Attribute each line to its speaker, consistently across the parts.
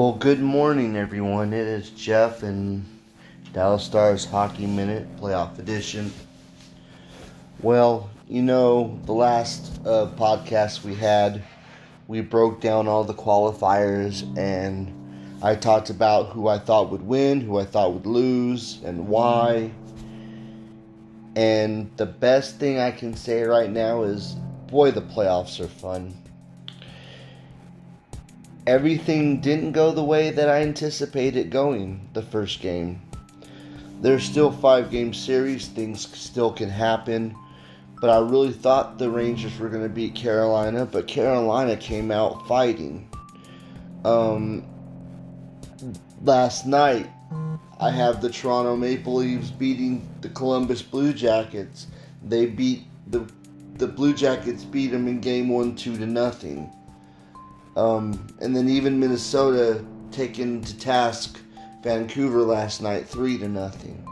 Speaker 1: Well, good morning, everyone. It is Jeff and Dallas Stars Hockey Minute Playoff Edition. Well, you know, the last uh, podcast we had, we broke down all the qualifiers and I talked about who I thought would win, who I thought would lose, and why. And the best thing I can say right now is boy, the playoffs are fun everything didn't go the way that I anticipated going the first game. There's still five game series, things still can happen. But I really thought the Rangers were going to beat Carolina, but Carolina came out fighting. Um, last night, I have the Toronto Maple Leafs beating the Columbus Blue Jackets. They beat the the Blue Jackets beat them in game one two to nothing. Um, and then even Minnesota taken to task Vancouver last night, three to nothing.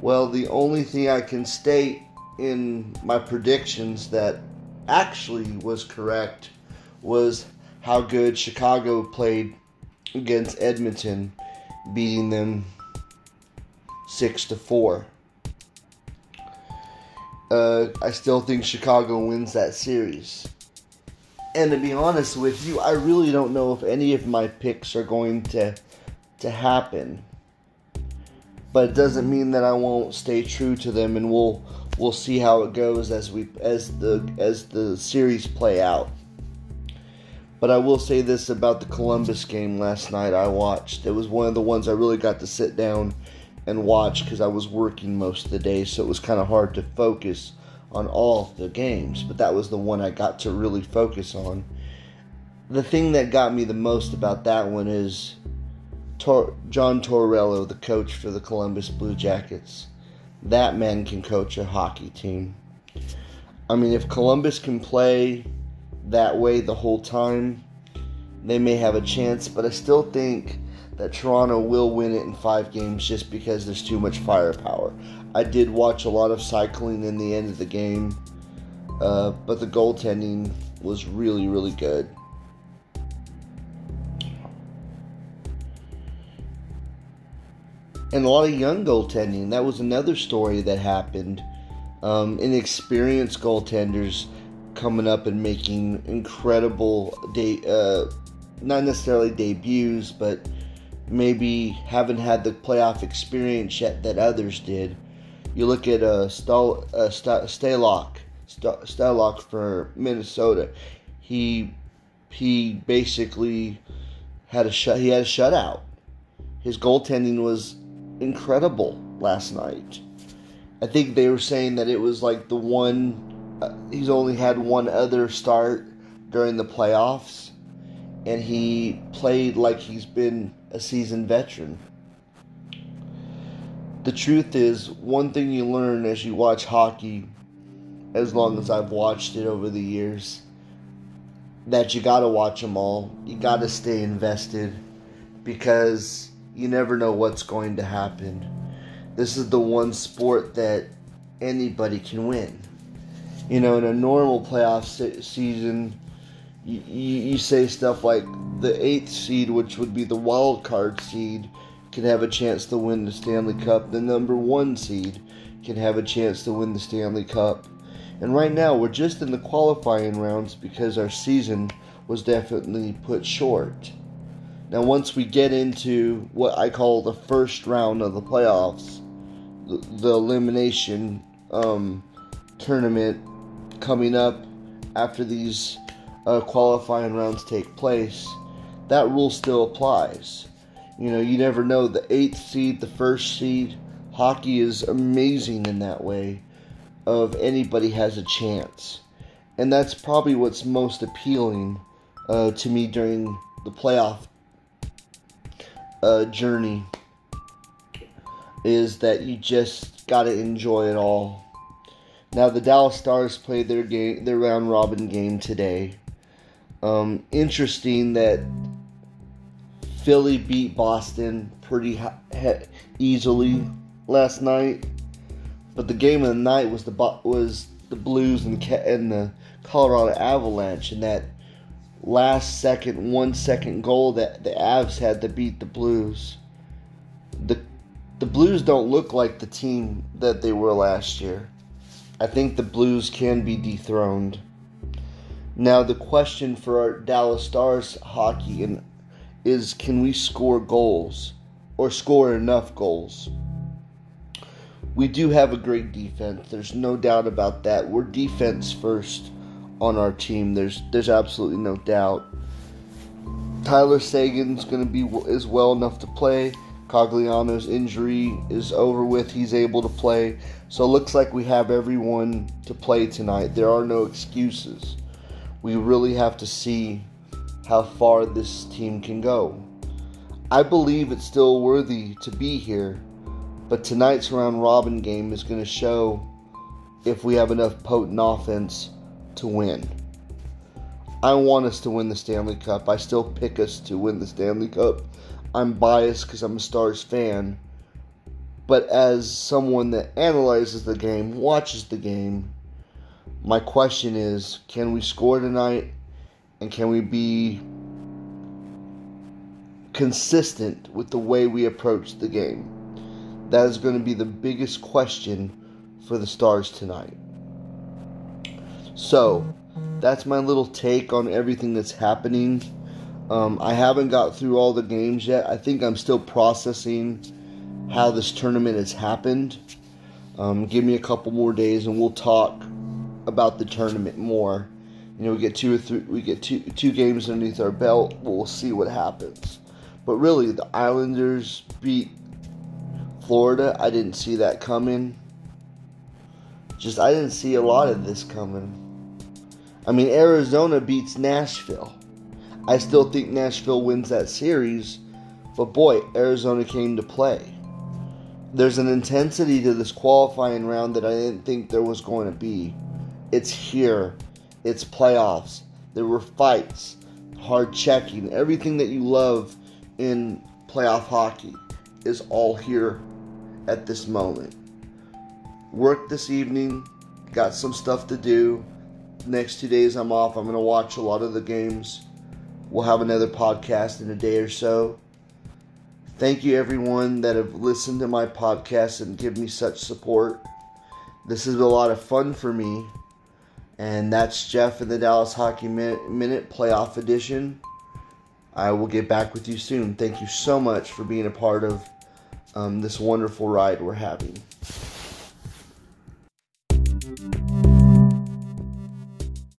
Speaker 1: Well, the only thing I can state in my predictions that actually was correct was how good Chicago played against Edmonton, beating them six to four. Uh, I still think Chicago wins that series. And to be honest with you, I really don't know if any of my picks are going to to happen. But it doesn't mean that I won't stay true to them and we'll we'll see how it goes as we as the as the series play out. But I will say this about the Columbus game last night I watched. It was one of the ones I really got to sit down and watch because I was working most of the day, so it was kind of hard to focus on all the games, but that was the one I got to really focus on. The thing that got me the most about that one is Tor- John Tortorella, the coach for the Columbus Blue Jackets. That man can coach a hockey team. I mean, if Columbus can play that way the whole time, they may have a chance, but I still think that Toronto will win it in five games just because there's too much firepower. I did watch a lot of cycling in the end of the game, uh, but the goaltending was really, really good. And a lot of young goaltending. That was another story that happened. Um, inexperienced goaltenders coming up and making incredible de- uh, not necessarily debuts, but maybe haven't had the playoff experience yet that others did. You look at uh, Stahl, uh, Stalock, Stalock for Minnesota. He he basically had a shut. He had a shutout. His goaltending was incredible last night. I think they were saying that it was like the one. Uh, he's only had one other start during the playoffs, and he played like he's been a seasoned veteran the truth is, one thing you learn as you watch hockey, as long as I've watched it over the years, that you gotta watch them all. You gotta stay invested because you never know what's going to happen. This is the one sport that anybody can win. You know, in a normal playoff se- season, you, you, you say stuff like the eighth seed, which would be the wild card seed, can have a chance to win the Stanley Cup. The number one seed can have a chance to win the Stanley Cup. And right now, we're just in the qualifying rounds because our season was definitely put short. Now, once we get into what I call the first round of the playoffs, the, the elimination um, tournament coming up after these uh, qualifying rounds take place, that rule still applies. You know, you never know. The eighth seed, the first seed, hockey is amazing in that way. Of anybody has a chance, and that's probably what's most appealing uh, to me during the playoff uh, journey. Is that you just got to enjoy it all. Now the Dallas Stars played their game, their round robin game today. Um, interesting that Philly beat Boston pretty easily last night, but the game of the night was the was the Blues and the, and the Colorado Avalanche, and that last second, one second goal that the Avs had to beat the Blues. The the Blues don't look like the team that they were last year. I think the Blues can be dethroned. Now, the question for our Dallas Stars hockey and is can we score goals or score enough goals? We do have a great defense. There's no doubt about that. We're defense first on our team. There's there's absolutely no doubt. Tyler Seguin's going to be is well enough to play. Cogliano's injury is over with. He's able to play. So it looks like we have everyone to play tonight. There are no excuses. We really have to see how far this team can go. I believe it's still worthy to be here, but tonight's round robin game is going to show if we have enough potent offense to win. I want us to win the Stanley Cup. I still pick us to win the Stanley Cup. I'm biased because I'm a Stars fan. But as someone that analyzes the game, watches the game, my question is can we score tonight? And can we be consistent with the way we approach the game? That is going to be the biggest question for the Stars tonight. So, that's my little take on everything that's happening um, I haven't got through all the games yet. I think I'm still processing how this tournament has happened. Um, give me a couple more days and we'll talk about the tournament more. You know, we get two or three, we get two two games underneath our belt. We'll see what happens. But really, the Islanders beat Florida. I didn't see that coming. Just I didn't see a lot of this coming. I mean, Arizona beats Nashville. I still think Nashville wins that series, but boy, Arizona came to play. There's an intensity to this qualifying round that I didn't think there was going to be. It's here, it's playoffs. There were fights, hard checking, everything that you love in playoff hockey is all here at this moment. Work this evening, got some stuff to do. Next two days I'm off. I'm going to watch a lot of the games We'll have another podcast in a day or so. Thank you, everyone that have listened to my podcast and give me such support. This been a lot of fun for me. And that's Jeff in the Dallas Hockey Minute, Playoff Edition. I will get back with you soon. Thank you so much for being a part of um, this wonderful ride we're having.